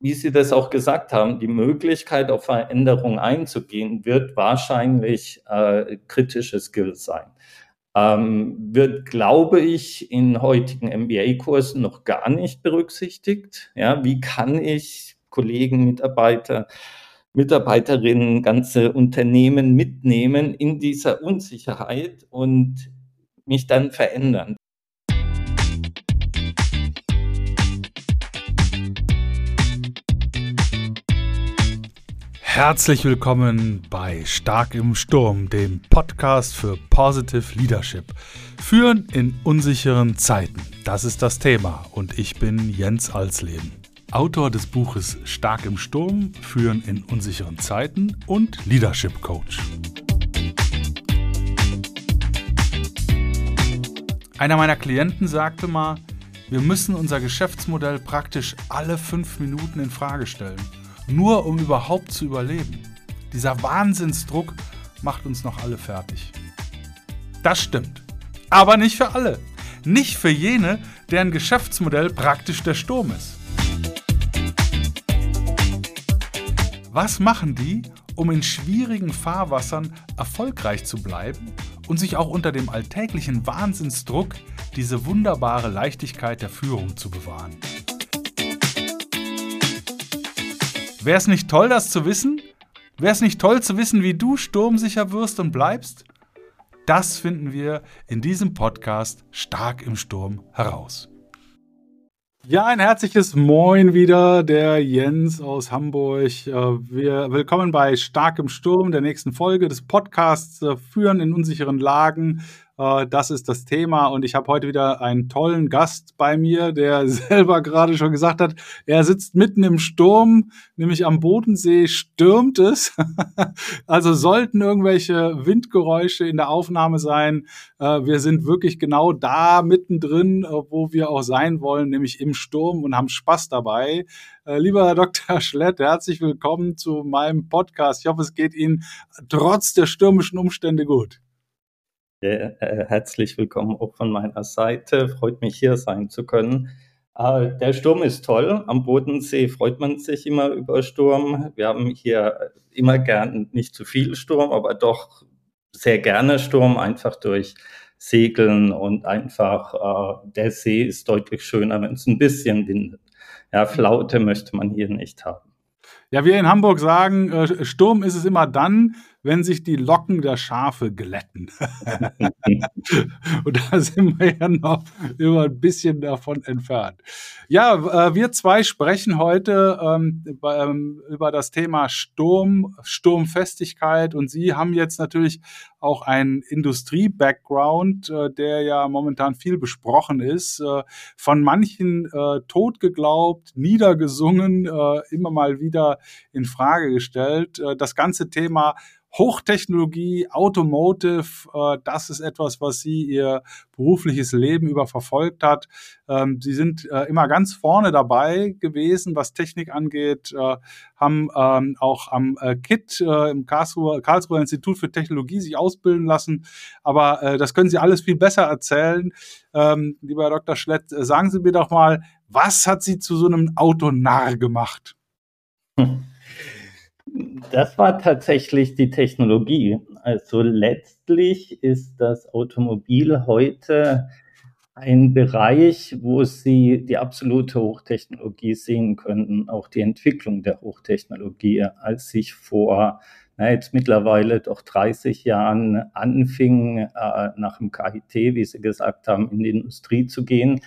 wie Sie das auch gesagt haben, die Möglichkeit auf Veränderung einzugehen, wird wahrscheinlich äh, kritische Skills sein. Ähm, wird, glaube ich, in heutigen MBA-Kursen noch gar nicht berücksichtigt. Ja, wie kann ich Kollegen, Mitarbeiter, Mitarbeiterinnen, ganze Unternehmen mitnehmen in dieser Unsicherheit und mich dann verändern? Herzlich willkommen bei Stark im Sturm, dem Podcast für Positive Leadership. Führen in unsicheren Zeiten. Das ist das Thema und ich bin Jens Alsleben. Autor des Buches Stark im Sturm, Führen in unsicheren Zeiten und Leadership Coach. Einer meiner Klienten sagte mal, wir müssen unser Geschäftsmodell praktisch alle fünf Minuten in Frage stellen nur um überhaupt zu überleben. Dieser Wahnsinnsdruck macht uns noch alle fertig. Das stimmt. Aber nicht für alle. Nicht für jene, deren Geschäftsmodell praktisch der Sturm ist. Was machen die, um in schwierigen Fahrwassern erfolgreich zu bleiben und sich auch unter dem alltäglichen Wahnsinnsdruck diese wunderbare Leichtigkeit der Führung zu bewahren? Wäre es nicht toll, das zu wissen? Wäre es nicht toll zu wissen, wie du sturmsicher wirst und bleibst? Das finden wir in diesem Podcast Stark im Sturm heraus. Ja, ein herzliches Moin wieder, der Jens aus Hamburg. Äh, wir willkommen bei Stark im Sturm, der nächsten Folge des Podcasts äh, Führen in unsicheren Lagen. Äh, das ist das Thema und ich habe heute wieder einen tollen Gast bei mir, der selber gerade schon gesagt hat, er sitzt mitten im Sturm, nämlich am Bodensee stürmt es. also sollten irgendwelche Windgeräusche in der Aufnahme sein. Äh, wir sind wirklich genau da mittendrin, äh, wo wir auch sein wollen, nämlich im Sturm und haben Spaß dabei. Lieber Herr Dr. Schlett, herzlich willkommen zu meinem Podcast. Ich hoffe, es geht Ihnen trotz der stürmischen Umstände gut. Äh, herzlich willkommen auch von meiner Seite. Freut mich hier sein zu können. Äh, der Sturm ist toll. Am Bodensee freut man sich immer über Sturm. Wir haben hier immer gern nicht zu viel Sturm, aber doch sehr gerne Sturm, einfach durch Segeln und einfach äh, der See ist deutlich schöner, wenn es ein bisschen windet. Ja, Flaute möchte man hier nicht haben. Ja, wir in Hamburg sagen, äh, Sturm ist es immer dann, wenn sich die Locken der Schafe glätten. und da sind wir ja noch immer ein bisschen davon entfernt. Ja, äh, wir zwei sprechen heute ähm, ähm, über das Thema Sturm, Sturmfestigkeit und Sie haben jetzt natürlich auch einen Industrie-Background, äh, der ja momentan viel besprochen ist, von manchen äh, tot geglaubt, niedergesungen, immer mal wieder in Frage gestellt. Äh, das ganze Thema Hochtechnologie, Automotive, äh, das ist etwas, was sie ihr berufliches Leben über verfolgt hat. Ähm, sie sind äh, immer ganz vorne dabei gewesen, was Technik angeht, haben ähm, auch am KIT im Karlsruher, Karlsruher Institut für Technologie sich ausbilden lassen. Aber das können Sie alles viel besser erzählen. Ähm, lieber Herr Dr. Schlett, sagen Sie mir doch mal, was hat Sie zu so einem Autonarr gemacht? Das war tatsächlich die Technologie. Also letztlich ist das Automobil heute ein Bereich, wo Sie die absolute Hochtechnologie sehen könnten, auch die Entwicklung der Hochtechnologie, als sich vor na, jetzt mittlerweile doch 30 Jahren anfing, äh, nach dem KIT, wie Sie gesagt haben, in die Industrie zu gehen,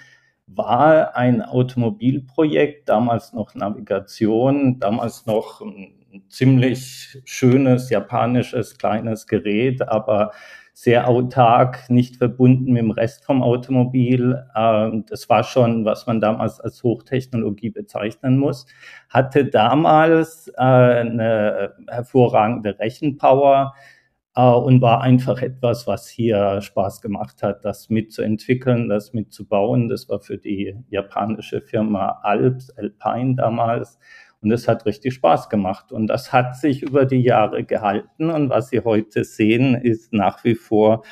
war ein Automobilprojekt, damals noch Navigation, damals noch ein ziemlich schönes japanisches kleines Gerät, aber sehr autark, nicht verbunden mit dem Rest vom Automobil. Ähm, das war schon, was man damals als Hochtechnologie bezeichnen muss. Hatte damals äh, eine hervorragende Rechenpower und war einfach etwas, was hier Spaß gemacht hat, das mitzuentwickeln, das mitzubauen. Das war für die japanische Firma Alps, Alpine damals und es hat richtig Spaß gemacht. Und das hat sich über die Jahre gehalten. Und was Sie heute sehen, ist nach wie vor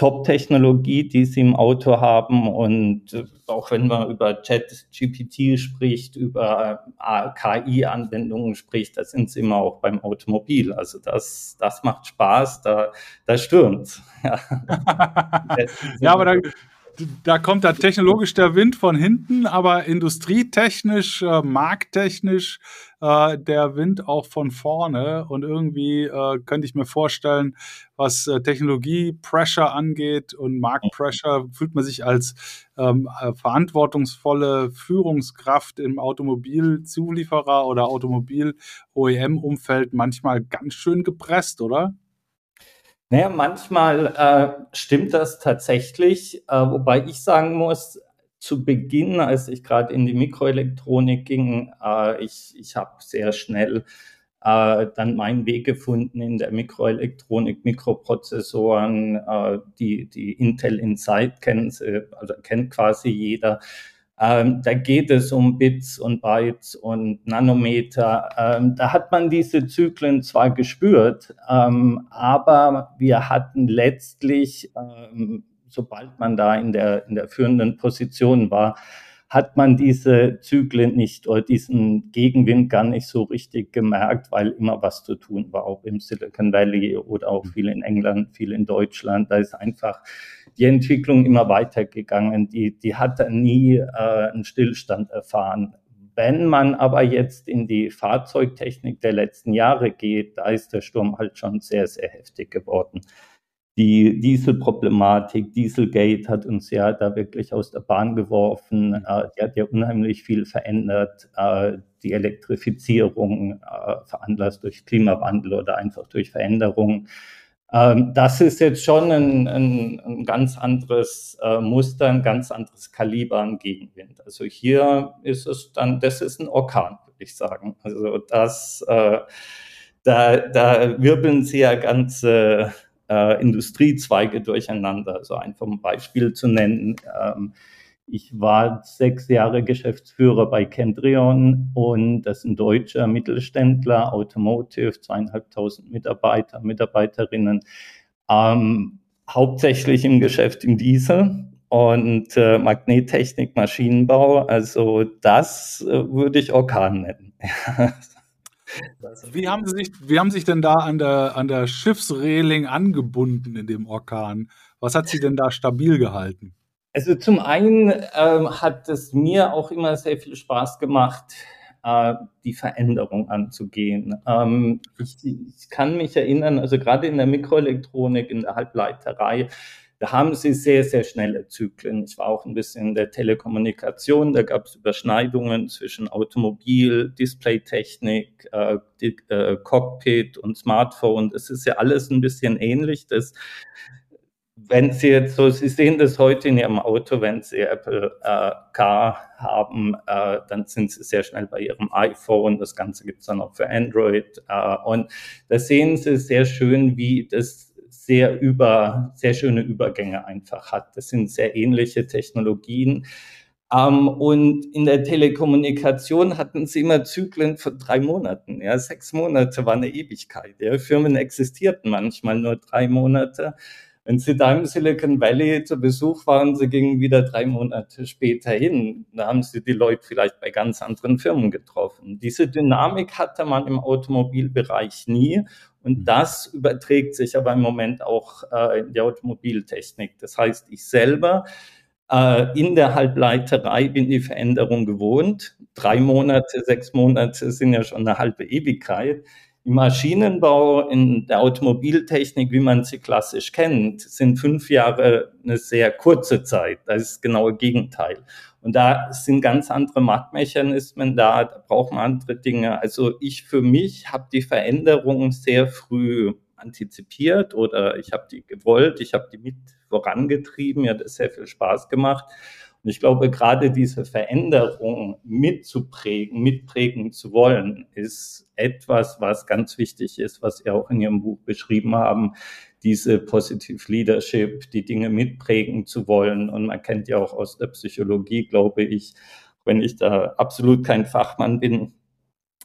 Top-Technologie, die sie im Auto haben. Und äh, auch wenn man über Chat-GPT spricht, über äh, KI-Anwendungen spricht, da sind sie immer auch beim Automobil. Also das, das macht Spaß, da, da stürmt. Ja, ja aber da, da kommt da technologisch der Wind von hinten, aber industrietechnisch, äh, markttechnisch äh, der Wind auch von vorne. Und irgendwie äh, könnte ich mir vorstellen, was äh, Technologie-Pressure angeht und Marktpressure, fühlt man sich als ähm, äh, verantwortungsvolle Führungskraft im Automobilzulieferer oder Automobil-OEM-Umfeld manchmal ganz schön gepresst, oder? Naja, manchmal äh, stimmt das tatsächlich, äh, wobei ich sagen muss, zu Beginn, als ich gerade in die Mikroelektronik ging, äh, ich, ich habe sehr schnell äh, dann meinen Weg gefunden in der Mikroelektronik, Mikroprozessoren, äh, die, die Intel Insight kennen, also kennt quasi jeder. Ähm, da geht es um Bits und Bytes und Nanometer. Ähm, da hat man diese Zyklen zwar gespürt, ähm, aber wir hatten letztlich, ähm, sobald man da in der, in der führenden Position war, hat man diese Zyklen nicht oder diesen Gegenwind gar nicht so richtig gemerkt, weil immer was zu tun war, auch im Silicon Valley oder auch viel in England, viel in Deutschland. Da ist einfach die Entwicklung immer weitergegangen. Die, die hat nie äh, einen Stillstand erfahren. Wenn man aber jetzt in die Fahrzeugtechnik der letzten Jahre geht, da ist der Sturm halt schon sehr, sehr heftig geworden. Die Dieselproblematik, Dieselgate hat uns ja da wirklich aus der Bahn geworfen. Äh, die hat ja unheimlich viel verändert. Äh, die Elektrifizierung äh, veranlasst durch Klimawandel oder einfach durch Veränderungen. Ähm, das ist jetzt schon ein, ein, ein ganz anderes äh, Muster, ein ganz anderes Kaliber an Gegenwind. Also hier ist es dann, das ist ein Orkan, würde ich sagen. Also das, äh, da, da wirbeln sie ja ganze äh, Industriezweige durcheinander. Also einfach ein Beispiel zu nennen. Ähm, ich war sechs Jahre Geschäftsführer bei Kendrion und das ist ein deutscher Mittelständler, Automotive, zweieinhalbtausend Mitarbeiter, Mitarbeiterinnen, ähm, hauptsächlich im Geschäft im Diesel und äh, Magnettechnik, Maschinenbau. Also das äh, würde ich Orkan nennen. wie, haben Sie sich, wie haben Sie sich denn da an der, an der Schiffsreling angebunden in dem Orkan? Was hat Sie denn da stabil gehalten? Also zum einen ähm, hat es mir auch immer sehr viel Spaß gemacht, äh, die Veränderung anzugehen. Ähm, ich, ich, kann mich erinnern, also gerade in der Mikroelektronik, in der Halbleiterei, da haben sie sehr, sehr schnelle Zyklen. Ich war auch ein bisschen in der Telekommunikation, da gab es Überschneidungen zwischen Automobil, Displaytechnik, äh, äh, Cockpit und Smartphone. Es ist ja alles ein bisschen ähnlich. Das wenn Sie jetzt so, Sie sehen das heute in Ihrem Auto, wenn Sie Apple äh, Car haben, äh, dann sind Sie sehr schnell bei Ihrem iPhone. Das Ganze gibt es dann auch für Android. Äh, und da sehen Sie sehr schön, wie das sehr über, sehr schöne Übergänge einfach hat. Das sind sehr ähnliche Technologien. Um, ähm, und in der Telekommunikation hatten sie immer Zyklen von drei Monaten. Ja, sechs Monate war eine Ewigkeit. Ja. Firmen existierten manchmal nur drei Monate. Wenn Sie da im Silicon Valley zu Besuch waren, Sie gingen wieder drei Monate später hin. Da haben Sie die Leute vielleicht bei ganz anderen Firmen getroffen. Diese Dynamik hatte man im Automobilbereich nie. Und mhm. das überträgt sich aber im Moment auch äh, in die Automobiltechnik. Das heißt, ich selber äh, in der Halbleiterei bin die Veränderung gewohnt. Drei Monate, sechs Monate sind ja schon eine halbe Ewigkeit. Im Maschinenbau, in der Automobiltechnik, wie man sie klassisch kennt, sind fünf Jahre eine sehr kurze Zeit. Das ist genau das Gegenteil. Und da sind ganz andere Marktmechanismen da, da braucht man andere Dinge. Also ich für mich habe die Veränderungen sehr früh antizipiert oder ich habe die gewollt, ich habe die mit vorangetrieben, mir hat das sehr viel Spaß gemacht. Und ich glaube, gerade diese Veränderung mitzuprägen, mitprägen zu wollen, ist etwas, was ganz wichtig ist, was Sie auch in Ihrem Buch beschrieben haben, diese Positive Leadership, die Dinge mitprägen zu wollen. Und man kennt ja auch aus der Psychologie, glaube ich, wenn ich da absolut kein Fachmann bin,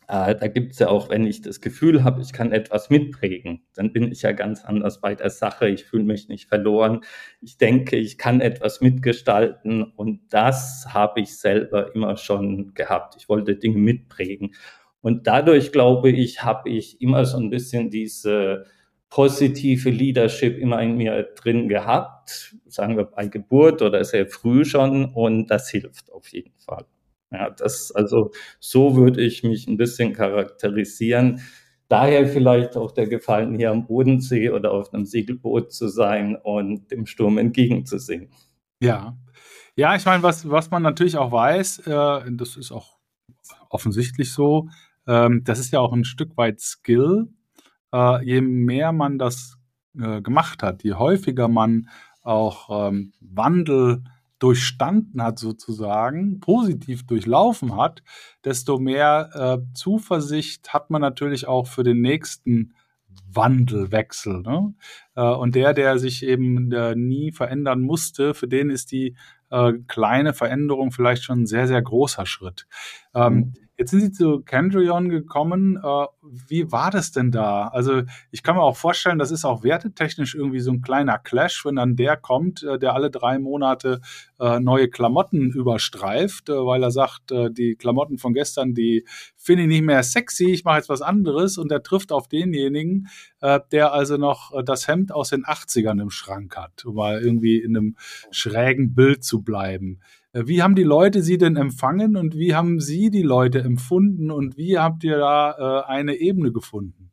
äh, da gibt es ja auch, wenn ich das Gefühl habe, ich kann etwas mitprägen, dann bin ich ja ganz anders bei der Sache. Ich fühle mich nicht verloren. Ich denke, ich kann etwas mitgestalten und das habe ich selber immer schon gehabt. Ich wollte Dinge mitprägen. Und dadurch, glaube ich, habe ich immer so ein bisschen diese positive Leadership immer in mir drin gehabt, sagen wir bei Geburt oder sehr früh schon und das hilft auf jeden Fall. Ja, das, also so würde ich mich ein bisschen charakterisieren. Daher vielleicht auch der Gefallen, hier am Bodensee oder auf einem Segelboot zu sein und dem Sturm entgegenzusehen. Ja. Ja, ich meine, was, was man natürlich auch weiß, äh, das ist auch offensichtlich so, ähm, das ist ja auch ein Stück weit Skill. Äh, je mehr man das äh, gemacht hat, je häufiger man auch ähm, Wandel durchstanden hat, sozusagen, positiv durchlaufen hat, desto mehr äh, Zuversicht hat man natürlich auch für den nächsten Wandelwechsel. Ne? Äh, und der, der sich eben äh, nie verändern musste, für den ist die äh, kleine Veränderung vielleicht schon ein sehr, sehr großer Schritt. Ähm, mhm. Jetzt sind Sie zu Kendrion gekommen. Äh, wie war das denn da? Also ich kann mir auch vorstellen, das ist auch wertetechnisch irgendwie so ein kleiner Clash, wenn dann der kommt, äh, der alle drei Monate äh, neue Klamotten überstreift, weil er sagt, die Klamotten von gestern, die finde ich nicht mehr sexy, ich mache jetzt was anderes und der trifft auf denjenigen, der also noch das Hemd aus den 80ern im Schrank hat, um mal irgendwie in einem schrägen Bild zu bleiben. Äh, wie haben die Leute Sie denn empfangen und wie haben Sie die Leute empfunden und wie habt ihr da äh, eine Ebene gefunden?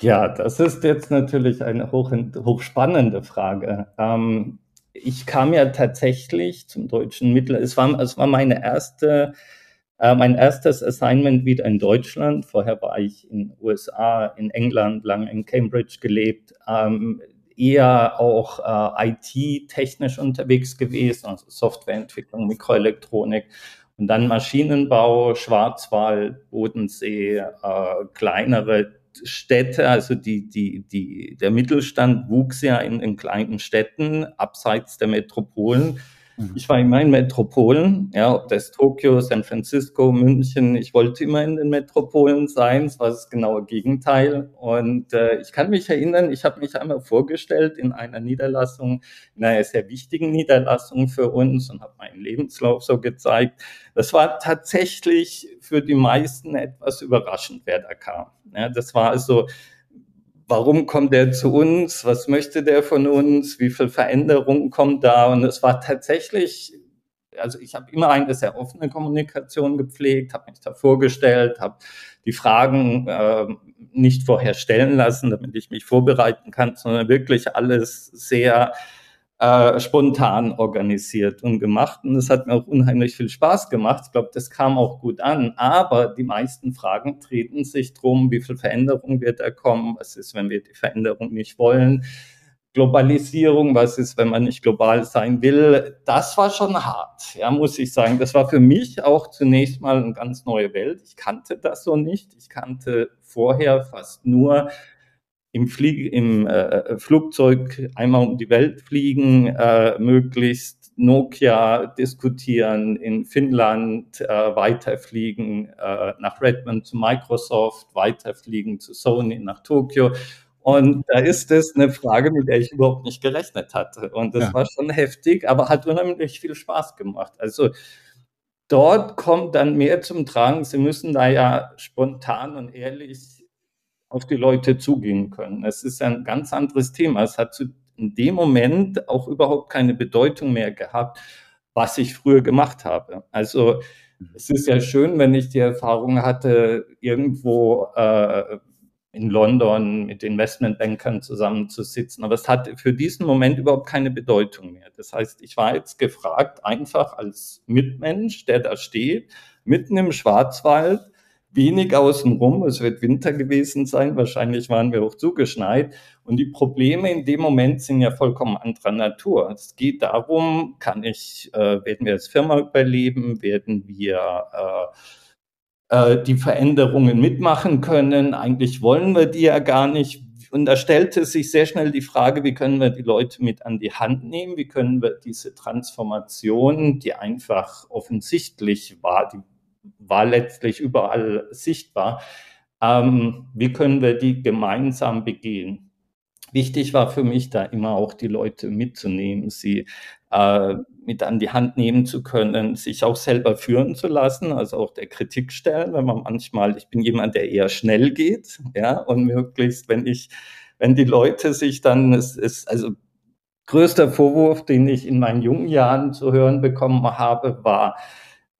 Ja, das ist jetzt natürlich eine hoch, hochspannende Frage. Ähm, ich kam ja tatsächlich zum deutschen Mittel. Es war, es war meine erste, äh, mein erstes Assignment wieder in Deutschland. Vorher war ich in den USA, in England, lange in Cambridge gelebt. Ähm, eher auch äh, IT-technisch unterwegs gewesen, also Softwareentwicklung, Mikroelektronik und dann Maschinenbau, Schwarzwald, Bodensee, äh, kleinere Städte, also die, die, die, der Mittelstand wuchs ja in, in kleinen Städten abseits der Metropolen. Ich war immer in Metropolen, ja, ob das Tokio, San Francisco, München. Ich wollte immer in den Metropolen sein. Es war das genaue Gegenteil. Und äh, ich kann mich erinnern, ich habe mich einmal vorgestellt in einer Niederlassung, in einer sehr wichtigen Niederlassung für uns und habe meinen Lebenslauf so gezeigt. Das war tatsächlich für die meisten etwas überraschend, wer da kam. Ja, das war also warum kommt er zu uns, was möchte der von uns, wie viel Veränderungen kommt da. Und es war tatsächlich, also ich habe immer eine sehr offene Kommunikation gepflegt, habe mich da vorgestellt, habe die Fragen äh, nicht vorher stellen lassen, damit ich mich vorbereiten kann, sondern wirklich alles sehr äh, spontan organisiert und gemacht. Und es hat mir auch unheimlich viel Spaß gemacht. Ich glaube, das kam auch gut an. Aber die meisten Fragen treten sich drum, wie viel Veränderung wird da kommen? Was ist, wenn wir die Veränderung nicht wollen? Globalisierung, was ist, wenn man nicht global sein will? Das war schon hart, ja, muss ich sagen. Das war für mich auch zunächst mal eine ganz neue Welt. Ich kannte das so nicht. Ich kannte vorher fast nur im, Flieg im äh, Flugzeug einmal um die Welt fliegen, äh, möglichst Nokia diskutieren, in Finnland äh, weiterfliegen, äh, nach Redmond zu Microsoft, weiterfliegen zu Sony nach Tokio. Und da ist es eine Frage, mit der ich überhaupt nicht gerechnet hatte. Und das ja. war schon heftig, aber hat unheimlich viel Spaß gemacht. Also dort kommt dann mehr zum Tragen. Sie müssen da ja spontan und ehrlich auf die Leute zugehen können. Es ist ein ganz anderes Thema. Es hat in dem Moment auch überhaupt keine Bedeutung mehr gehabt, was ich früher gemacht habe. Also es ist ja schön, wenn ich die Erfahrung hatte, irgendwo äh, in London mit Investmentbankern zusammenzusitzen. Aber es hat für diesen Moment überhaupt keine Bedeutung mehr. Das heißt, ich war jetzt gefragt, einfach als Mitmensch, der da steht, mitten im Schwarzwald, wenig außenrum. Es wird Winter gewesen sein. Wahrscheinlich waren wir auch zugeschneit. Und die Probleme in dem Moment sind ja vollkommen anderer Natur. Es geht darum, kann ich, äh, werden wir als Firma überleben? Werden wir äh, äh, die Veränderungen mitmachen können? Eigentlich wollen wir die ja gar nicht. Und da stellte sich sehr schnell die Frage, wie können wir die Leute mit an die Hand nehmen? Wie können wir diese Transformation, die einfach offensichtlich war, die war letztlich überall sichtbar. Ähm, wie können wir die gemeinsam begehen? Wichtig war für mich da immer auch die Leute mitzunehmen, sie äh, mit an die Hand nehmen zu können, sich auch selber führen zu lassen, also auch der Kritik stellen, wenn man manchmal, ich bin jemand, der eher schnell geht, ja, und möglichst, wenn ich, wenn die Leute sich dann, es ist, also größter Vorwurf, den ich in meinen jungen Jahren zu hören bekommen habe, war,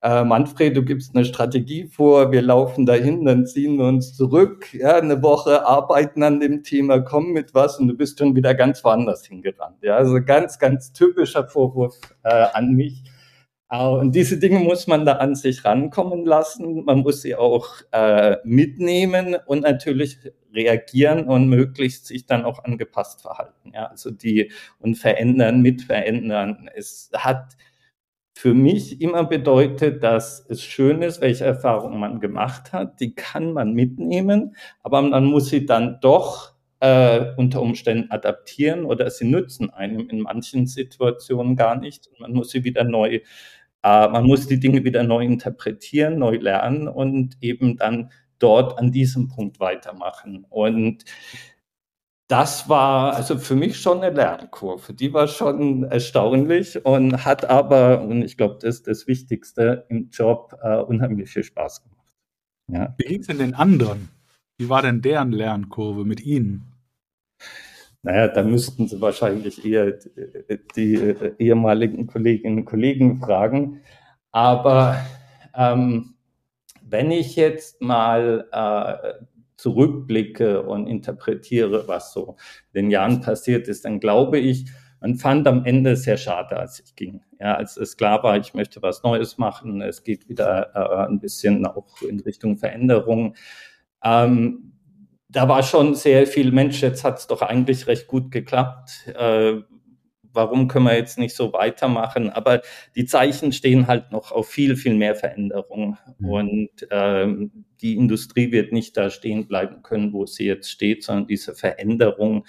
äh, Manfred, du gibst eine Strategie vor, wir laufen dahin, dann ziehen wir uns zurück, ja, eine Woche arbeiten an dem Thema, kommen mit was und du bist schon wieder ganz woanders hingerannt. Ja, also ganz, ganz typischer Vorwurf äh, an mich. Äh, und diese Dinge muss man da an sich rankommen lassen. Man muss sie auch äh, mitnehmen und natürlich reagieren und möglichst sich dann auch angepasst verhalten. Ja, also die und verändern, mit verändern. Es hat für mich immer bedeutet, dass es schön ist, welche Erfahrungen man gemacht hat. Die kann man mitnehmen, aber man muss sie dann doch äh, unter Umständen adaptieren oder sie nützen einem in manchen Situationen gar nicht. Man muss sie wieder neu, äh, man muss die Dinge wieder neu interpretieren, neu lernen und eben dann dort an diesem Punkt weitermachen. Und das war also für mich schon eine Lernkurve. Die war schon erstaunlich und hat aber, und ich glaube, das ist das Wichtigste im Job, äh, unheimlich viel Spaß gemacht. Ja. Wie ging es denn den anderen? Wie war denn deren Lernkurve mit Ihnen? Naja, da müssten Sie wahrscheinlich eher die ehemaligen Kolleginnen und Kollegen fragen. Aber ähm, wenn ich jetzt mal äh, zurückblicke und interpretiere, was so in den Jahren passiert ist, dann glaube ich, man fand am Ende sehr schade, als ich ging. Ja, als es klar war, ich möchte was Neues machen, es geht wieder äh, ein bisschen auch in Richtung Veränderung. Ähm, da war schon sehr viel Mensch, jetzt hat es doch eigentlich recht gut geklappt. Äh, warum können wir jetzt nicht so weitermachen? Aber die Zeichen stehen halt noch auf viel, viel mehr Veränderung. Mhm. Und ähm, die Industrie wird nicht da stehen bleiben können, wo sie jetzt steht, sondern diese Veränderung,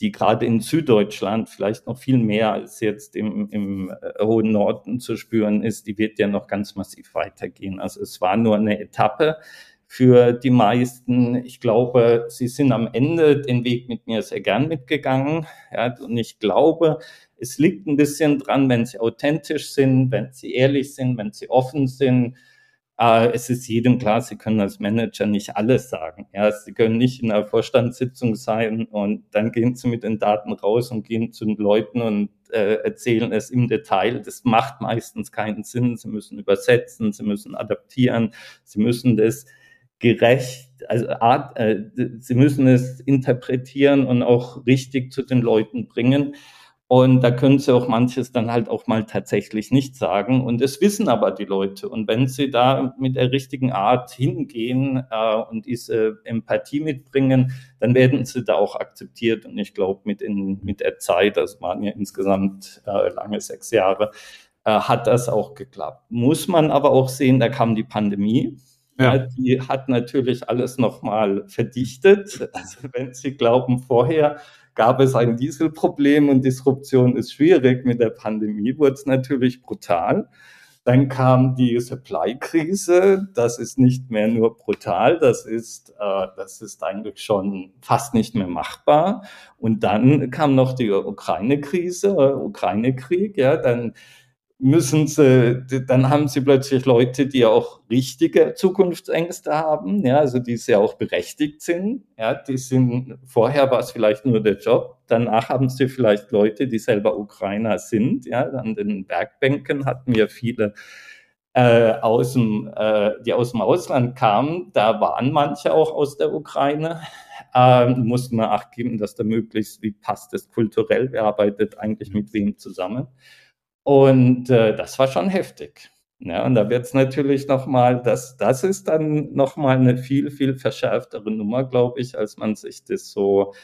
die gerade in Süddeutschland vielleicht noch viel mehr als jetzt im, im äh, hohen Norden zu spüren ist, die wird ja noch ganz massiv weitergehen. Also es war nur eine Etappe für die meisten. Ich glaube, sie sind am Ende den Weg mit mir sehr gern mitgegangen. Ja, und ich glaube, es liegt ein bisschen dran, wenn sie authentisch sind, wenn sie ehrlich sind, wenn sie offen sind. Äh, es ist jedem klar, sie können als Manager nicht alles sagen. Ja, sie können nicht in einer Vorstandssitzung sein und dann gehen sie mit den Daten raus und gehen zu den Leuten und äh, erzählen es im Detail. Das macht meistens keinen Sinn. Sie müssen übersetzen, sie müssen adaptieren, sie müssen das gerecht, also Art, äh, sie müssen es interpretieren und auch richtig zu den Leuten bringen. Und da können sie auch manches dann halt auch mal tatsächlich nicht sagen. Und es wissen aber die Leute. Und wenn sie da mit der richtigen Art hingehen äh, und diese Empathie mitbringen, dann werden sie da auch akzeptiert. Und ich glaube, mit, mit der Zeit, das waren ja insgesamt äh, lange sechs Jahre, äh, hat das auch geklappt. Muss man aber auch sehen, da kam die Pandemie. Ja. Die hat natürlich alles nochmal verdichtet. Also wenn Sie glauben, vorher gab es ein Dieselproblem und Disruption ist schwierig, mit der Pandemie wurde es natürlich brutal. Dann kam die Supply-Krise. Das ist nicht mehr nur brutal, das ist, äh, das ist eigentlich schon fast nicht mehr machbar. Und dann kam noch die Ukraine-Krise, äh, Ukraine-Krieg. Ja, dann müssen sie, dann haben sie plötzlich Leute, die auch richtige Zukunftsängste haben, ja, also die sehr auch berechtigt sind, ja, die sind, vorher war es vielleicht nur der Job, danach haben sie vielleicht Leute, die selber Ukrainer sind, ja, an den Werkbänken hatten wir viele äh, aus dem, äh, die aus dem Ausland kamen, da waren manche auch aus der Ukraine, ähm, mussten wir Acht geben, dass da möglichst, wie passt es kulturell, wer arbeitet eigentlich mit wem zusammen. Und äh, das war schon heftig. Ja, und da wird es natürlich nochmal, das, das ist dann nochmal eine viel, viel verschärftere Nummer, glaube ich, als man sich das so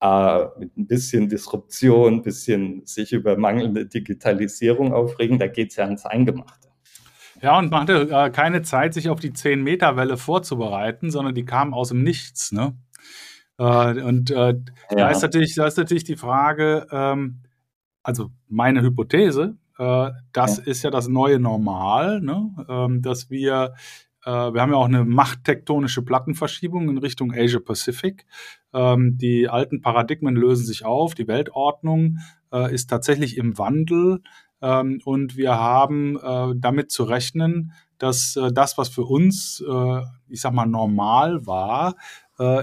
äh, mit ein bisschen Disruption, ein bisschen sich über mangelnde Digitalisierung aufregen. Da geht es ja ans Eingemachte. Ja, und man hatte äh, keine Zeit, sich auf die 10-Meter-Welle vorzubereiten, sondern die kam aus dem Nichts. Ne? Äh, und äh, ja. da, ist natürlich, da ist natürlich die Frage, ähm, also meine Hypothese, Äh, das ja. ist ja das neue Normal, ne? ähm, dass wir äh, wir haben ja auch eine machttektonische Plattenverschiebung in Richtung Asia Pacific. Ähm, die alten Paradigmen lösen sich auf, die Weltordnung äh, ist tatsächlich im Wandel ähm, und wir haben äh, damit zu rechnen, dass äh, das, was für uns, äh, ich sag mal, normal war,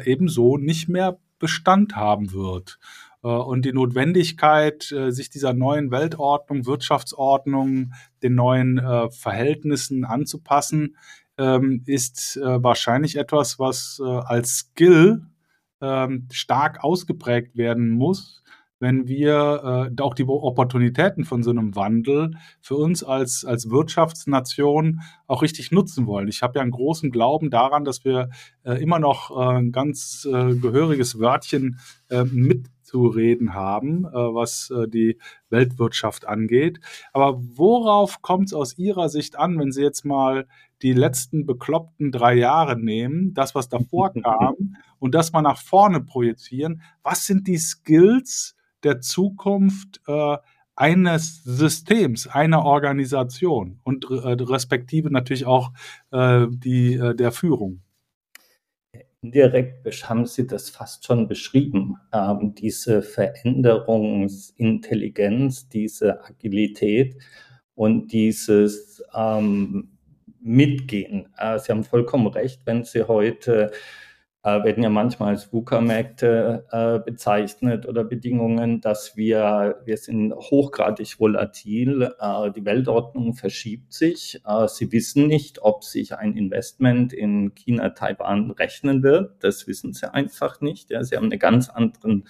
ebenso nicht mehr Bestand haben wird. Äh, und die Notwendigkeit, äh, sich dieser neuen Weltordnung, Wirtschaftsordnung, den neuen äh, Verhältnissen anzupassen, ähm, ist wahrscheinlich etwas, was als Skill ähm, stark ausgeprägt werden muss, wenn wir auch die Opportunitäten von so einem Wandel für uns als, als Wirtschaftsnation auch richtig nutzen wollen. Ich habe ja einen großen Glauben daran, dass wir immer noch ein ganz gehöriges Wörtchen äh, mitzureden haben, äh, was äh, die Weltwirtschaft angeht. Aber worauf kommt es aus Ihrer Sicht an, wenn Sie jetzt mal die letzten bekloppten drei Jahre nehmen, das, was davor kam, und das mal nach vorne projizieren? Was sind die Skills, der Zukunft äh, eines Systems, einer Organisation und äh, respektive natürlich auch äh, die, äh, der Führung. Indirekt haben Sie das fast schon beschrieben, ähm, diese Veränderungsintelligenz, diese Agilität und dieses ähm, Mitgehen. Äh, Sie haben vollkommen recht, wenn Sie heute äh, werden ja manchmal als VUCA-Märkte äh, bezeichnet oder Bedingungen, dass wir, wir sind hochgradig volatil, äh, die Weltordnung verschiebt sich. Äh, Sie wissen nicht, ob sich ein Investment in China, Taiwan rechnen wird. Das wissen Sie einfach nicht. Ja, Sie haben eine ganz anderen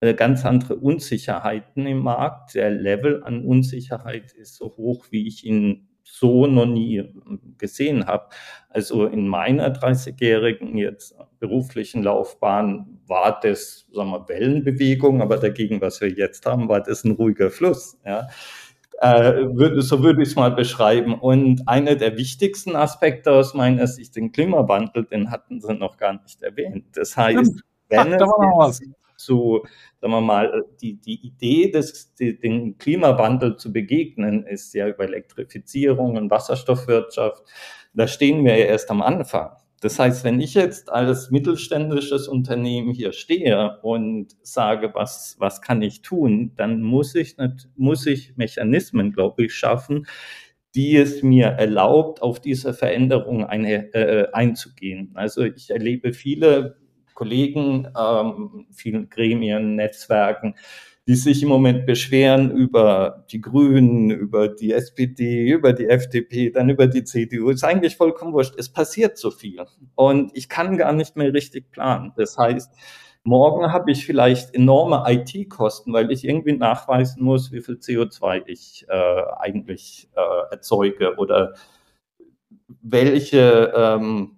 äh, ganz andere Unsicherheiten im Markt. Der Level an Unsicherheit ist so hoch, wie ich ihn so noch nie gesehen habe. Also in meiner 30-jährigen jetzt beruflichen Laufbahn war das, sagen wir, Wellenbewegung, aber dagegen, was wir jetzt haben, war das ein ruhiger Fluss. Ja. Äh, würde, so würde ich es mal beschreiben. Und einer der wichtigsten Aspekte aus meiner Sicht, den Klimawandel, den hatten Sie noch gar nicht erwähnt. Das heißt, wenn Ach, es zu, sagen wir mal, die, die Idee, des, die, den Klimawandel zu begegnen, ist ja über Elektrifizierung und Wasserstoffwirtschaft. Da stehen wir ja erst am Anfang. Das heißt, wenn ich jetzt als mittelständisches Unternehmen hier stehe und sage, was, was kann ich tun, dann muss ich, nicht, muss ich Mechanismen, glaube ich, schaffen, die es mir erlaubt, auf diese Veränderung eine, äh, einzugehen. Also ich erlebe viele Kollegen, ähm, vielen Gremien, Netzwerken, die sich im Moment beschweren über die Grünen, über die SPD, über die FDP, dann über die CDU. Ist eigentlich vollkommen wurscht. Es passiert so viel. Und ich kann gar nicht mehr richtig planen. Das heißt, morgen habe ich vielleicht enorme IT-Kosten, weil ich irgendwie nachweisen muss, wie viel CO2 ich äh, eigentlich äh, erzeuge oder welche ähm,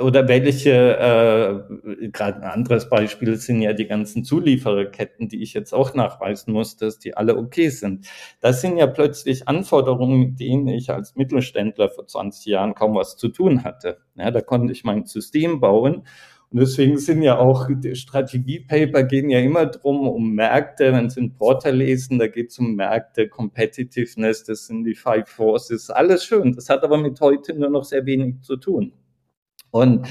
oder welche, äh, gerade ein anderes Beispiel sind ja die ganzen Zuliefererketten, die ich jetzt auch nachweisen muss, dass die alle okay sind. Das sind ja plötzlich Anforderungen, mit denen ich als Mittelständler vor 20 Jahren kaum was zu tun hatte. Ja, da konnte ich mein System bauen. Und deswegen sind ja auch die Strategiepaper gehen ja immer drum um Märkte, wenn Sie einen Porter lesen, da geht es um Märkte, Competitiveness, das sind die Five Forces, alles schön. Das hat aber mit heute nur noch sehr wenig zu tun. Und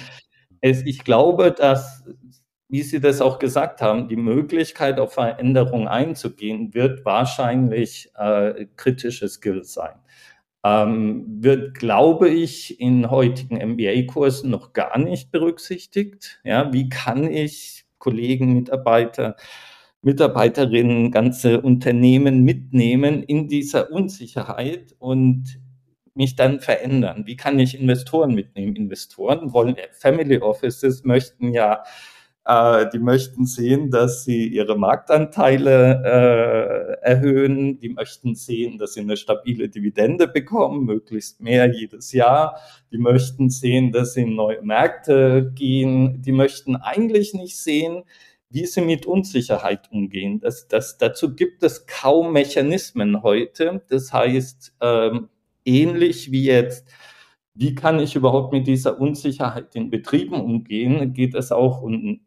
es, ich glaube, dass, wie Sie das auch gesagt haben, die Möglichkeit auf Veränderung einzugehen, wird wahrscheinlich äh, kritische Skills sein. Ähm, wird, glaube ich, in heutigen MBA-Kursen noch gar nicht berücksichtigt. Ja, wie kann ich Kollegen, Mitarbeiter, Mitarbeiterinnen, ganze Unternehmen mitnehmen in dieser Unsicherheit und mich dann verändern? Wie kann ich Investoren mitnehmen? Investoren wollen, Family Offices möchten ja, äh, die möchten sehen, dass sie ihre Marktanteile äh, erhöhen. Die möchten sehen, dass sie eine stabile Dividende bekommen, möglichst mehr jedes Jahr. Die möchten sehen, dass sie in neue Märkte gehen. Die möchten eigentlich nicht sehen, wie sie mit Unsicherheit umgehen. Das, das, dazu gibt es kaum Mechanismen heute. Das heißt, ähm, ähnlich wie jetzt, wie kann ich überhaupt mit dieser Unsicherheit in Betrieben umgehen, geht es auch um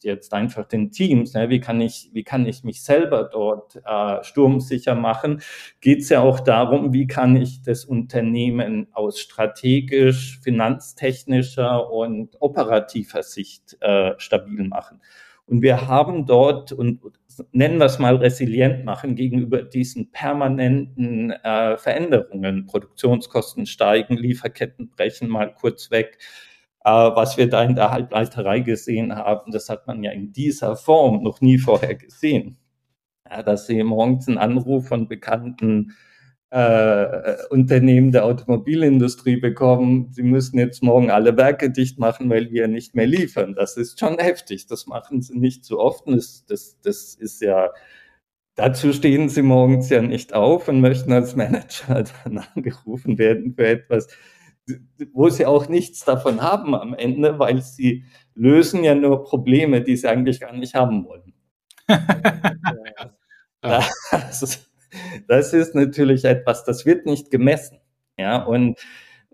jetzt einfach den Teams, ne, wie, kann ich, wie kann ich mich selber dort äh, sturmsicher machen, geht es ja auch darum, wie kann ich das Unternehmen aus strategisch, finanztechnischer und operativer Sicht äh, stabil machen. Und wir haben dort, und nennen wir es mal resilient machen gegenüber diesen permanenten äh, Veränderungen. Produktionskosten steigen, Lieferketten brechen mal kurz weg. Äh, was wir da in der Halbleiterei gesehen haben, das hat man ja in dieser Form noch nie vorher gesehen. Ja, dass Sie morgens einen Anruf von bekannten äh, Unternehmen der Automobilindustrie bekommen, sie müssen jetzt morgen alle Werke dicht machen, weil wir nicht mehr liefern. Das ist schon heftig. Das machen sie nicht so oft. Das, das, das ist ja, dazu stehen sie morgens ja nicht auf und möchten als Manager dann angerufen werden für etwas, wo sie auch nichts davon haben am Ende, weil sie lösen ja nur Probleme, die sie eigentlich gar nicht haben wollen. das, das ist natürlich etwas, das wird nicht gemessen. Ja, und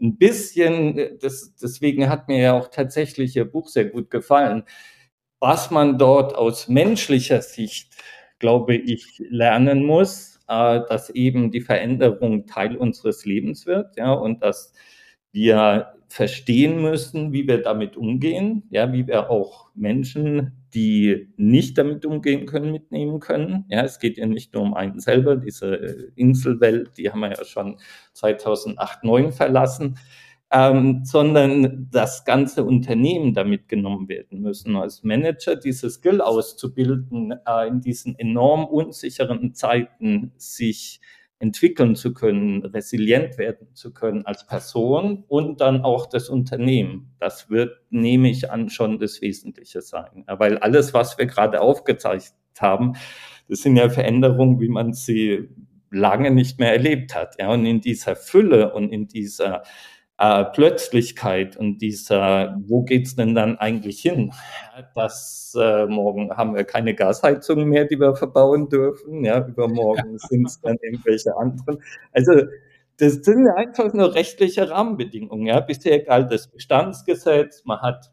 ein bisschen, das, deswegen hat mir ja auch tatsächlich Ihr Buch sehr gut gefallen, was man dort aus menschlicher Sicht, glaube ich, lernen muss, äh, dass eben die Veränderung Teil unseres Lebens wird, ja, und dass wir verstehen müssen, wie wir damit umgehen, ja, wie wir auch Menschen, die nicht damit umgehen können, mitnehmen können. Ja, es geht ja nicht nur um einen selber, diese Inselwelt, die haben wir ja schon 2008, 2009 verlassen, ähm, sondern das ganze Unternehmen damit genommen werden müssen. Als Manager diese Skill auszubilden, äh, in diesen enorm unsicheren Zeiten sich entwickeln zu können, resilient werden zu können als Person und dann auch das Unternehmen. Das wird, nehme ich an, schon das Wesentliche sein. Weil alles, was wir gerade aufgezeigt haben, das sind ja Veränderungen, wie man sie lange nicht mehr erlebt hat. Ja, und in dieser Fülle und in dieser äh, Plötzlichkeit und dieser, wo geht's denn dann eigentlich hin? Das äh, morgen haben wir keine Gasheizungen mehr, die wir verbauen dürfen. Ja, übermorgen sind es dann irgendwelche anderen. Also das sind einfach nur rechtliche Rahmenbedingungen. Ja, bisher galt das Bestandsgesetz. Man hat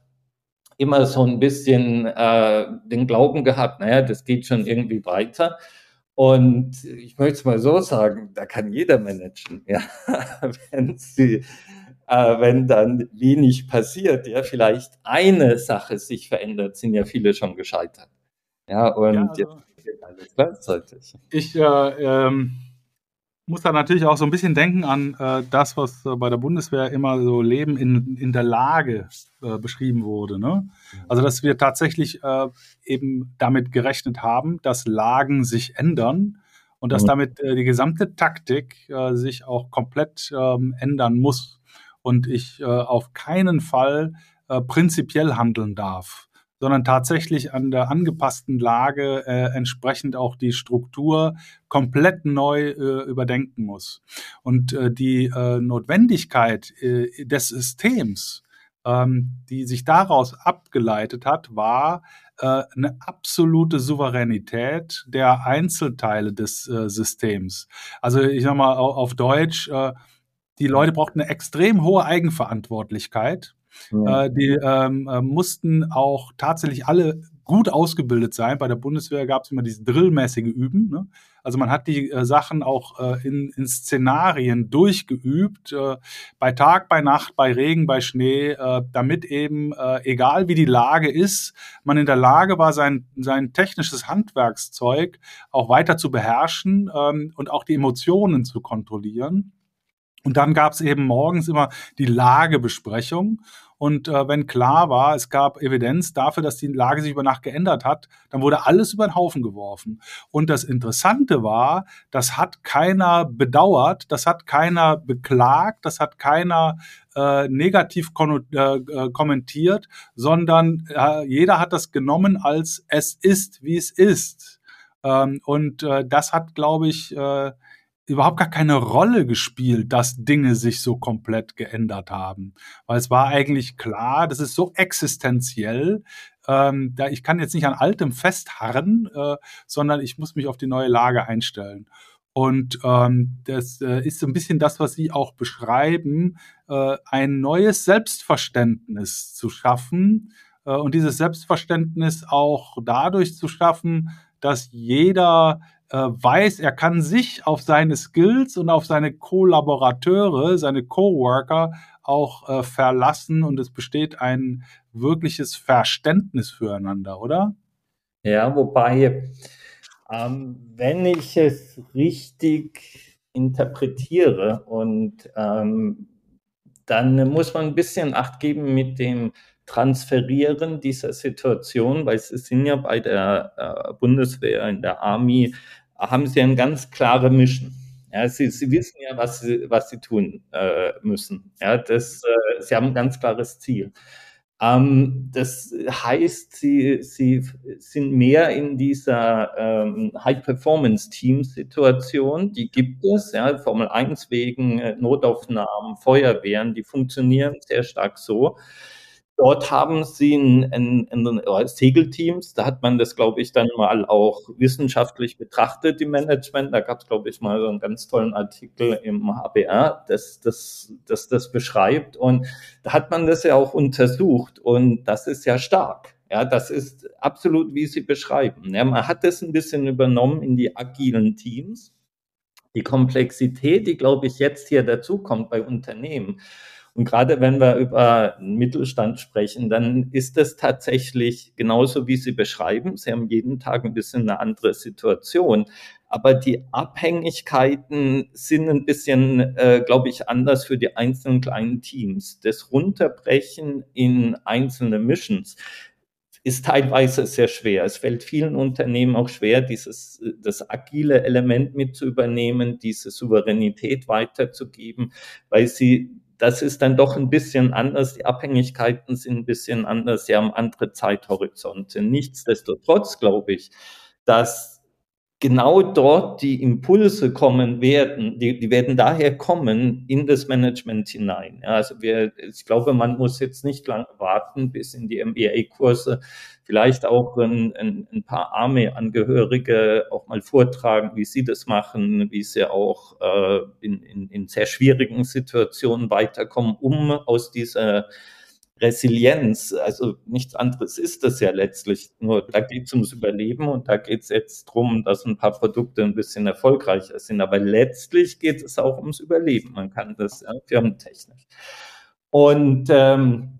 immer so ein bisschen äh, den Glauben gehabt, naja, das geht schon irgendwie weiter. Und ich möchte es mal so sagen, da kann jeder managen, ja, wenn sie äh, wenn dann wenig passiert, ja, vielleicht eine Sache sich verändert, sind ja viele schon gescheitert. Ja, und ja, also, jetzt geht alles gleichzeitig. Ich äh, ähm, muss da natürlich auch so ein bisschen denken an äh, das, was äh, bei der Bundeswehr immer so Leben in, in der Lage äh, beschrieben wurde. Ne? Also, dass wir tatsächlich äh, eben damit gerechnet haben, dass Lagen sich ändern und dass damit die gesamte Taktik sich auch komplett ähm, ändern muss und ich äh, auf keinen Fall äh, prinzipiell handeln darf, sondern tatsächlich an der angepassten Lage äh, entsprechend auch die Struktur komplett neu äh, überdenken muss. Und äh, die äh, Notwendigkeit äh, des Systems, ähm, die sich daraus abgeleitet hat, war äh, eine absolute Souveränität der Einzelteile des äh, Systems. Also ich sag mal auf Deutsch, äh, die Leute brauchten eine extrem hohe Eigenverantwortlichkeit. Ja. Äh, die ähm, äh, mussten auch tatsächlich alle gut ausgebildet sein. Bei der Bundeswehr gab es immer dieses drillmäßige Üben. Ne? Also man hat die äh, Sachen auch äh, in, in, Szenarien durchgeübt, äh, bei Tag, bei Nacht, bei Regen, bei Schnee, äh, damit eben, egal wie die Lage ist, man in der Lage war, sein, sein technisches Handwerkszeug auch weiter zu beherrschen ähm, und auch die Emotionen zu kontrollieren. Und dann gab es eben morgens immer die Lagebesprechung. Und äh, wenn klar war, es gab Evidenz dafür, dass die Lage sich über Nacht geändert hat, dann wurde alles über den Haufen geworfen. Und das Interessante war, das hat keiner bedauert, das hat keiner beklagt, das hat keiner äh, negativ äh, äh, kommentiert, sondern äh, jeder hat das genommen als es ist, wie es ist. Ähm, und äh, das hat, glaube ich, äh, überhaupt gar keine Rolle gespielt, dass Dinge sich so komplett geändert haben. Weil es war eigentlich klar, das ist so existenziell, ähm, da ich kann jetzt nicht an altem festharren, äh, sondern ich muss mich auf die neue Lage einstellen. Und ähm, das äh, ist so ein bisschen das, was Sie auch beschreiben, äh, ein neues Selbstverständnis zu schaffen, äh, und dieses Selbstverständnis auch dadurch zu schaffen, dass jeder weiß, er kann sich auf seine Skills und auf seine Kollaborateure, seine Coworker auch äh, verlassen und es besteht ein wirkliches Verständnis füreinander, oder? Ja, wobei, ähm, wenn ich es richtig interpretiere und ähm, dann muss man ein bisschen Acht geben mit dem Transferieren dieser Situation, weil sie sind ja bei der äh, Bundeswehr, in der Army, haben sie eine ganz klare Mission. Ja, sie, sie wissen ja, was sie, was sie tun äh, müssen. Ja, das, äh, sie haben ein ganz klares Ziel. Ähm, das heißt, sie, sie sind mehr in dieser ähm, High-Performance-Team-Situation. Die gibt es, ja, Formel 1 wegen äh, Notaufnahmen, Feuerwehren, die funktionieren sehr stark so. Dort haben sie ein, ein, ein, ein Segelteams, da hat man das, glaube ich, dann mal auch wissenschaftlich betrachtet, die Management. Da gab es, glaube ich, mal so einen ganz tollen Artikel im HBR, das, das, das das beschreibt. Und da hat man das ja auch untersucht und das ist ja stark. Ja, das ist absolut, wie Sie beschreiben. Ja, man hat das ein bisschen übernommen in die agilen Teams. Die Komplexität, die, glaube ich, jetzt hier dazukommt bei Unternehmen, und gerade wenn wir über Mittelstand sprechen, dann ist es tatsächlich genauso, wie Sie beschreiben. Sie haben jeden Tag ein bisschen eine andere Situation. Aber die Abhängigkeiten sind ein bisschen, äh, glaube ich, anders für die einzelnen kleinen Teams. Das Runterbrechen in einzelne Missions ist teilweise sehr schwer. Es fällt vielen Unternehmen auch schwer, dieses, das agile Element mit zu übernehmen, diese Souveränität weiterzugeben, weil sie das ist dann doch ein bisschen anders. Die Abhängigkeiten sind ein bisschen anders. Sie haben andere Zeithorizonte. Nichtsdestotrotz glaube ich, dass genau dort die Impulse kommen werden, die, die werden daher kommen in das Management hinein. Ja, also wir, ich glaube, man muss jetzt nicht lange warten bis in die MBA-Kurse, vielleicht auch ein, ein, ein paar Army-Angehörige auch mal vortragen, wie sie das machen, wie sie auch äh, in, in, in sehr schwierigen Situationen weiterkommen, um aus dieser Resilienz, also nichts anderes ist das ja letztlich. Nur da geht es ums Überleben und da geht es jetzt darum, dass ein paar Produkte ein bisschen erfolgreicher sind. Aber letztlich geht es auch ums Überleben. Man kann das ja, firmentechnisch. Und ähm,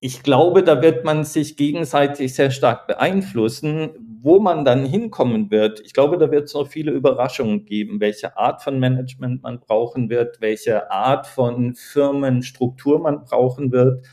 ich glaube, da wird man sich gegenseitig sehr stark beeinflussen. Wo man dann hinkommen wird, ich glaube, da wird es noch viele Überraschungen geben, welche Art von Management man brauchen wird, welche Art von Firmenstruktur man brauchen wird.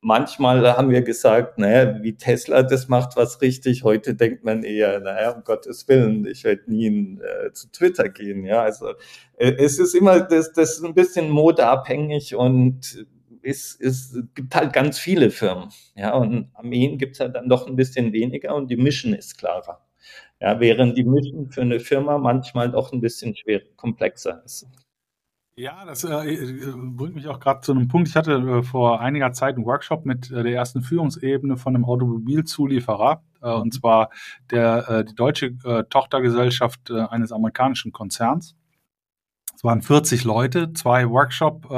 Manchmal haben wir gesagt, naja, wie Tesla das macht, was richtig. Heute denkt man eher, naja, um Gottes Willen, ich werde nie äh, zu Twitter gehen. Ja, also äh, es ist immer, das, das ist ein bisschen modeabhängig und es, es gibt halt ganz viele Firmen. Ja, und Armeen gibt es halt dann doch ein bisschen weniger und die Mission ist klarer. Ja, während die Mission für eine Firma manchmal doch ein bisschen schwer, komplexer ist. Ja, das äh, bringt mich auch gerade zu einem Punkt. Ich hatte äh, vor einiger Zeit einen Workshop mit äh, der ersten Führungsebene von einem Automobilzulieferer, äh, und zwar der, äh, die deutsche äh, Tochtergesellschaft äh, eines amerikanischen Konzerns. Es waren 40 Leute, zwei Workshop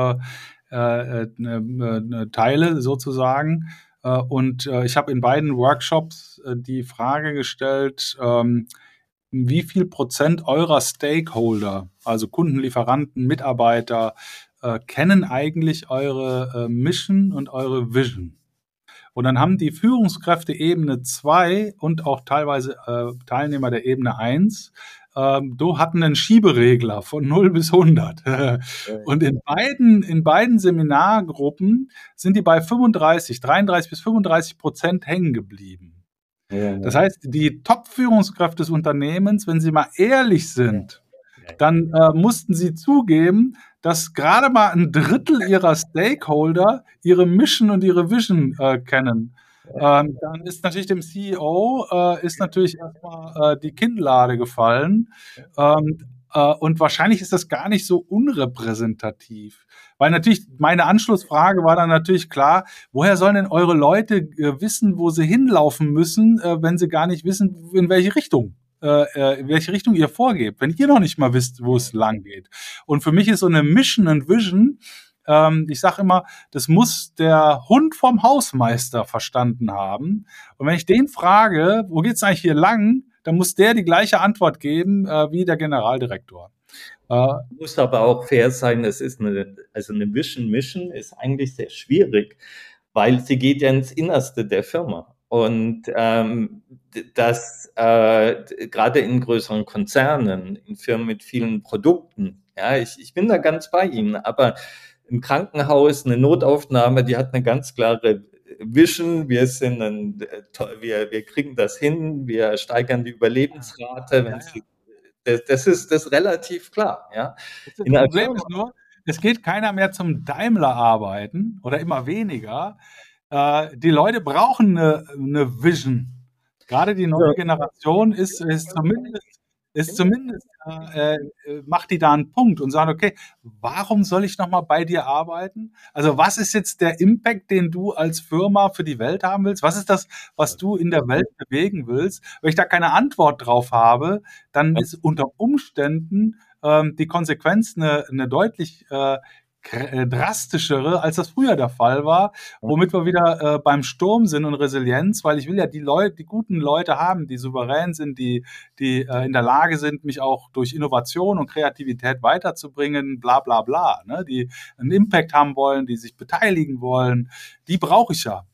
äh, äh, äh, äh, Teile sozusagen. Äh, und ich habe in beiden Workshops die Frage gestellt, ähm, wie viel Prozent eurer Stakeholder, also Kunden, Lieferanten, Mitarbeiter, kennen eigentlich eure Mission und eure Vision? Und dann haben die Führungskräfte Ebene 2 und auch teilweise äh, Teilnehmer der Ebene 1 ähm, du hatten einen Schieberegler von 0 bis 100. Und in beiden, in beiden Seminargruppen sind die bei 35, 33 bis 35 Prozent hängen geblieben. Ja, das heißt, die Top-Führungskräfte des Unternehmens, wenn sie mal ehrlich sind, dann äh, mussten sie zugeben, dass gerade mal ein Drittel ihrer Stakeholder ihre Mission und ihre Vision äh, kennen. Ähm, dann ist natürlich dem CEO äh, ist natürlich erstmal äh, die Kinnlade gefallen. Ähm, äh, und wahrscheinlich ist das gar nicht so unrepräsentativ. Weil natürlich meine Anschlussfrage war dann natürlich klar, woher sollen denn eure Leute äh, wissen, wo sie hinlaufen müssen, äh, wenn sie gar nicht wissen, in welche Richtung äh, in welche Richtung ihr vorgebt, wenn ihr noch nicht mal wisst, wo es lang geht. Und für mich ist so eine Mission and Vision ähm, ich sage immer, das muss der Hund vom Hausmeister verstanden haben. Und wenn ich den frage, wo geht's eigentlich hier lang, dann muss der die gleiche Antwort geben äh, wie der Generaldirektor. Äh, muss aber auch fair sein, es ist eine, also eine Vision Mission ist eigentlich sehr schwierig, weil sie geht ja ins Innerste der Firma. Und ähm, das äh, gerade in größeren Konzernen, in Firmen mit vielen Produkten, ja, ich, ich bin da ganz bei Ihnen, aber im Krankenhaus eine Notaufnahme, die hat eine ganz klare Vision, wir sind ein, wir, wir kriegen das hin, wir steigern die Überlebensrate, wenn Sie das, das, ist das ist relativ klar. Ja. Das Problem ist nur, es geht keiner mehr zum Daimler arbeiten oder immer weniger. Äh, die Leute brauchen eine, eine Vision. Gerade die neue Generation ist, ist zumindest ist zumindest, äh, äh, macht die da einen Punkt und sagt, okay, warum soll ich nochmal bei dir arbeiten? Also was ist jetzt der Impact, den du als Firma für die Welt haben willst? Was ist das, was du in der Welt bewegen willst? Wenn ich da keine Antwort drauf habe, dann ist unter Umständen ähm, die Konsequenz eine, eine deutlich äh, drastischere, als das früher der Fall war, womit wir wieder äh, beim Sturm sind und Resilienz, weil ich will ja die Leute, die guten Leute haben, die souverän sind, die, die äh, in der Lage sind, mich auch durch Innovation und Kreativität weiterzubringen, bla bla bla, ne? die einen Impact haben wollen, die sich beteiligen wollen, die brauche ich ja.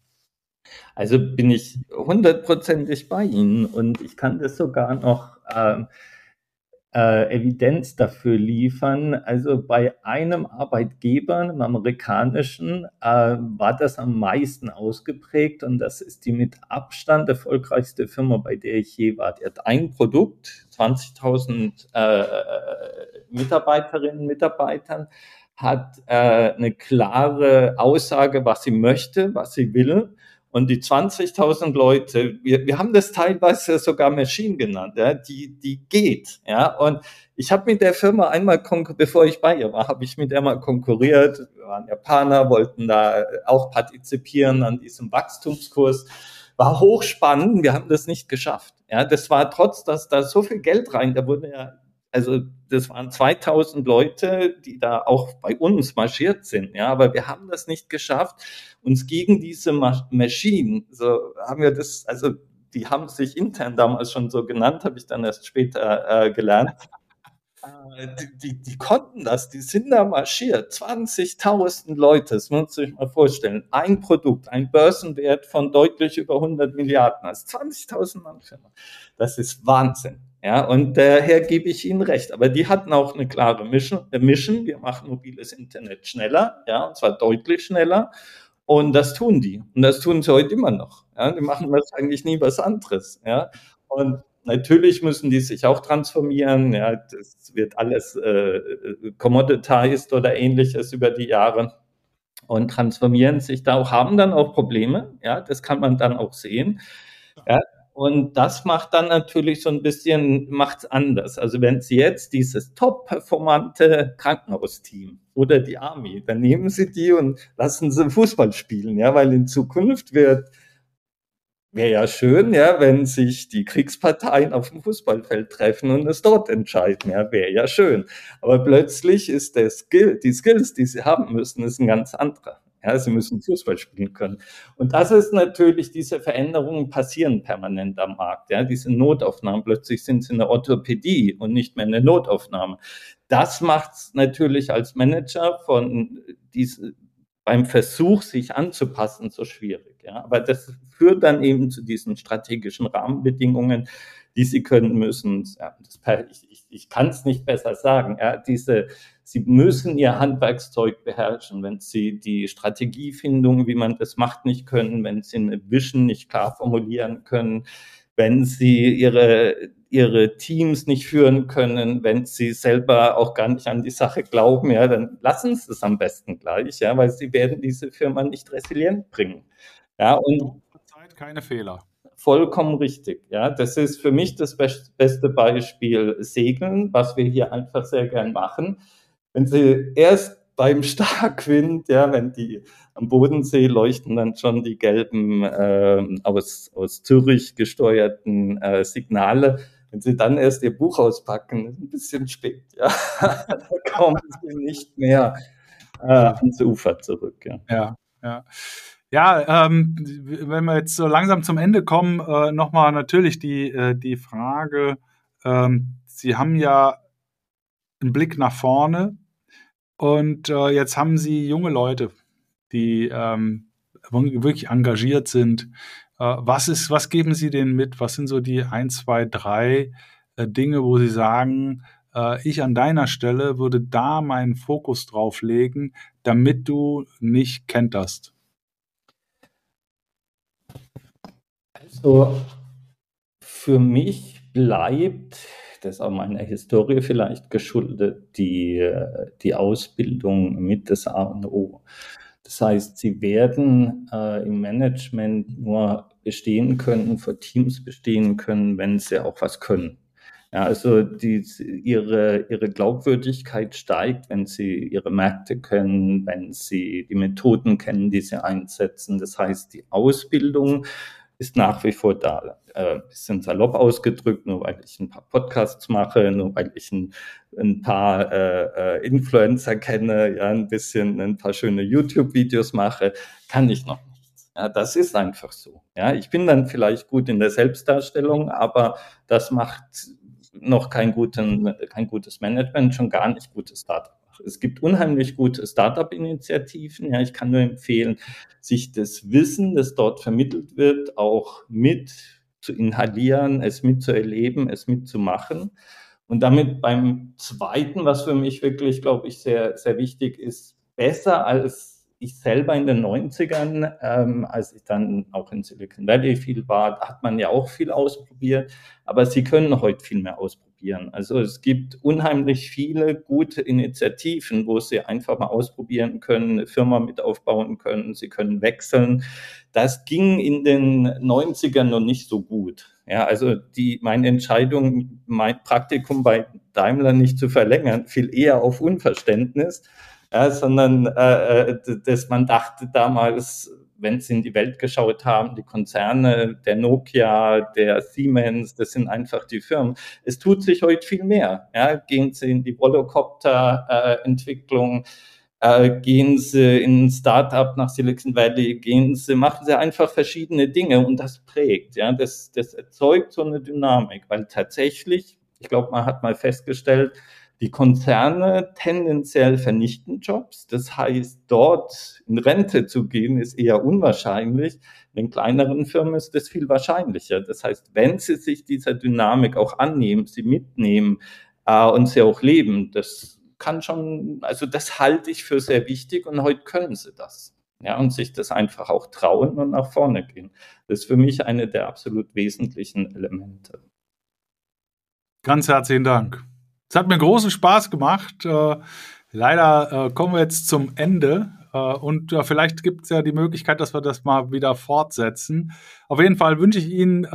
Also bin ich hundertprozentig bei Ihnen und ich kann das sogar noch ähm, äh, Evidenz dafür liefern. Also bei einem Arbeitgeber, einem amerikanischen, äh, war das am meisten ausgeprägt und das ist die mit Abstand erfolgreichste Firma, bei der ich je war. Die hat ein Produkt, 20.000 äh, Mitarbeiterinnen und Mitarbeitern, hat äh, eine klare Aussage, was sie möchte, was sie will und die 20.000 Leute, wir, wir haben das teilweise sogar Machine genannt, ja, die, die geht. Ja, und ich habe mit der Firma einmal, bevor ich bei ihr war, habe ich mit der mal konkurriert. Wir waren Japaner, wollten da auch partizipieren an diesem Wachstumskurs. War hochspannend, wir haben das nicht geschafft. Ja, das war trotz, dass da so viel Geld rein, da wurde ja also das waren 2000 Leute, die da auch bei uns marschiert sind. Ja, aber wir haben das nicht geschafft, uns gegen diese Maschinen, so haben wir das, also die haben sich intern damals schon so genannt, habe ich dann erst später äh, gelernt. Äh, die, die, die, konnten das, die sind da marschiert. 20.000 Leute, das muss man sich mal vorstellen. Ein Produkt, ein Börsenwert von deutlich über 100 Milliarden. Also 20.000 Mann. Das ist Wahnsinn. Ja, und daher gebe ich Ihnen recht. Aber die hatten auch eine klare Mission. Äh, Mission. Wir machen mobiles Internet schneller, ja, und zwar deutlich schneller. Und das tun die. Und das tun sie heute immer noch. Ja, die machen das eigentlich nie was anderes. Ja, und natürlich müssen die sich auch transformieren. Ja, das wird alles äh, commoditized oder ähnliches über die Jahre und transformieren sich da auch, haben dann auch Probleme. Ja, das kann man dann auch sehen. Ja, und das macht dann natürlich so ein bisschen, macht's anders. Also wenn Sie jetzt dieses top-performante Krankenhausteam oder die Army, dann nehmen Sie die und lassen sie Fußball spielen, ja, weil in Zukunft wird, wäre ja schön, ja, wenn sich die Kriegsparteien auf dem Fußballfeld treffen und es dort entscheiden, ja, wäre ja schön. Aber plötzlich ist der Skill, die Skills, die sie haben müssen, ist ein ganz anderer. Ja, sie müssen Fußball spielen können. Und das ist natürlich, diese Veränderungen passieren permanent am Markt. Ja, diese Notaufnahmen, plötzlich sind sie eine Orthopädie und nicht mehr eine Notaufnahme. Das macht es natürlich als Manager von diese, beim Versuch, sich anzupassen, so schwierig. Ja, aber das führt dann eben zu diesen strategischen Rahmenbedingungen, die sie können müssen. Ja, das, ich ich, ich kann es nicht besser sagen. Ja, diese Sie müssen ihr Handwerkszeug beherrschen. Wenn Sie die Strategiefindung, wie man das macht, nicht können, wenn Sie eine Vision nicht klar formulieren können, wenn Sie Ihre, Ihre Teams nicht führen können, wenn Sie selber auch gar nicht an die Sache glauben, ja, dann lassen Sie es am besten gleich, ja, weil Sie werden diese Firma nicht resilient bringen. Ja, und Zeit keine Fehler vollkommen richtig. Ja, das ist für mich das beste Beispiel Segeln, was wir hier einfach sehr gern machen wenn sie erst beim Starkwind, ja, wenn die am Bodensee leuchten dann schon die gelben äh, aus, aus Zürich gesteuerten äh, Signale. Wenn sie dann erst ihr Buch auspacken, ist ein bisschen spät, ja. da kommen sie nicht mehr äh, ans Ufer zurück. Ja, ja. ja. Ja, ähm, wenn wir jetzt so langsam zum Ende kommen, äh, nochmal natürlich die, äh, die Frage, ähm, Sie haben ja einen Blick nach vorne und äh, jetzt haben Sie junge Leute, die ähm, wirklich engagiert sind. Äh, was, ist, was geben Sie denen mit? Was sind so die ein, zwei, drei äh, Dinge, wo Sie sagen, äh, ich an deiner Stelle würde da meinen Fokus drauf legen, damit du nicht kenterst? Also für mich bleibt, das ist auch meiner Historie vielleicht geschuldet, die, die Ausbildung mit das A und O. Das heißt, sie werden äh, im Management nur bestehen können, für Teams bestehen können, wenn sie auch was können. Ja, also die, ihre, ihre Glaubwürdigkeit steigt, wenn sie ihre Märkte kennen, wenn sie die Methoden kennen, die sie einsetzen. Das heißt, die Ausbildung ist nach wie vor da. Äh, bisschen salopp ausgedrückt, nur weil ich ein paar Podcasts mache, nur weil ich ein, ein paar äh, äh, Influencer kenne, ja, ein bisschen ein paar schöne YouTube-Videos mache, kann ich noch nichts. Ja, das ist einfach so. Ja, ich bin dann vielleicht gut in der Selbstdarstellung, aber das macht noch kein, guten, kein gutes Management, schon gar nicht gutes Startup. Es gibt unheimlich gute Startup-Initiativen. Ja, ich kann nur empfehlen, sich das Wissen, das dort vermittelt wird, auch mit zu inhalieren, es mitzuerleben, es mitzumachen. Und damit beim zweiten, was für mich wirklich, glaube ich, sehr, sehr wichtig ist, besser als ich selber in den 90ern, ähm, als ich dann auch in Silicon Valley viel war, hat man ja auch viel ausprobiert, aber sie können heute viel mehr ausprobieren. Also es gibt unheimlich viele gute Initiativen, wo sie einfach mal ausprobieren können, eine Firma mit aufbauen können, sie können wechseln. Das ging in den 90ern noch nicht so gut. Ja, also die, meine Entscheidung, mein Praktikum bei Daimler nicht zu verlängern, fiel eher auf Unverständnis ja, sondern äh, äh dass man dachte damals, wenn sie in die Welt geschaut haben, die Konzerne, der Nokia, der Siemens, das sind einfach die Firmen. Es tut sich heute viel mehr. Ja, gehen Sie in die Volocopter-Entwicklung, äh, äh, gehen Sie in ein Startup nach Silicon Valley, gehen Sie, machen Sie einfach verschiedene Dinge und das prägt. Ja, das, das erzeugt so eine Dynamik, weil tatsächlich, ich glaube, man hat mal festgestellt, die Konzerne tendenziell vernichten Jobs. Das heißt, dort in Rente zu gehen, ist eher unwahrscheinlich. In kleineren Firmen ist das viel wahrscheinlicher. Das heißt, wenn sie sich dieser Dynamik auch annehmen, sie mitnehmen äh, und sie auch leben, das kann schon, also das halte ich für sehr wichtig und heute können sie das. Ja, und sich das einfach auch trauen und nach vorne gehen. Das ist für mich eine der absolut wesentlichen Elemente. Ganz herzlichen Dank. Es hat mir großen Spaß gemacht. Äh, leider äh, kommen wir jetzt zum Ende. Äh, und vielleicht gibt es ja die Möglichkeit, dass wir das mal wieder fortsetzen. Auf jeden Fall wünsche ich Ihnen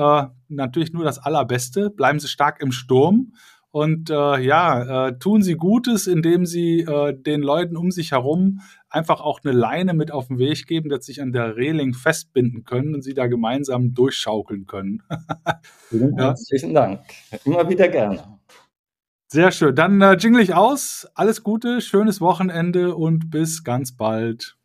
natürlich nur das Allerbeste. Bleiben Sie stark im Sturm. Und ja, tun Sie Gutes, indem Sie den Leuten um sich herum einfach auch eine Leine mit auf den Weg geben, dass sie sich an der Reling festbinden können und sie da gemeinsam durchschaukeln können. Vielen herzlichen Dank. Immer wieder gerne. Sehr schön. Dann äh, jingle ich aus. Alles Gute, schönes Wochenende und bis ganz bald.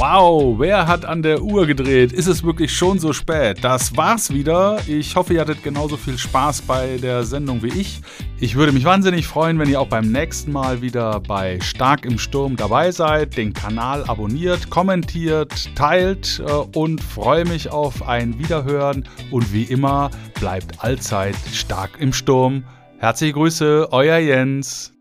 Wow, wer hat an der Uhr gedreht? Ist es wirklich schon so spät? Das war's wieder. Ich hoffe, ihr hattet genauso viel Spaß bei der Sendung wie ich. Ich würde mich wahnsinnig freuen, wenn ihr auch beim nächsten Mal wieder bei Stark im Sturm dabei seid, den Kanal abonniert, kommentiert, teilt äh, und freue mich auf ein Wiederhören. Und wie immer, bleibt allzeit stark im Sturm. Herzliche Grüße, euer Jens.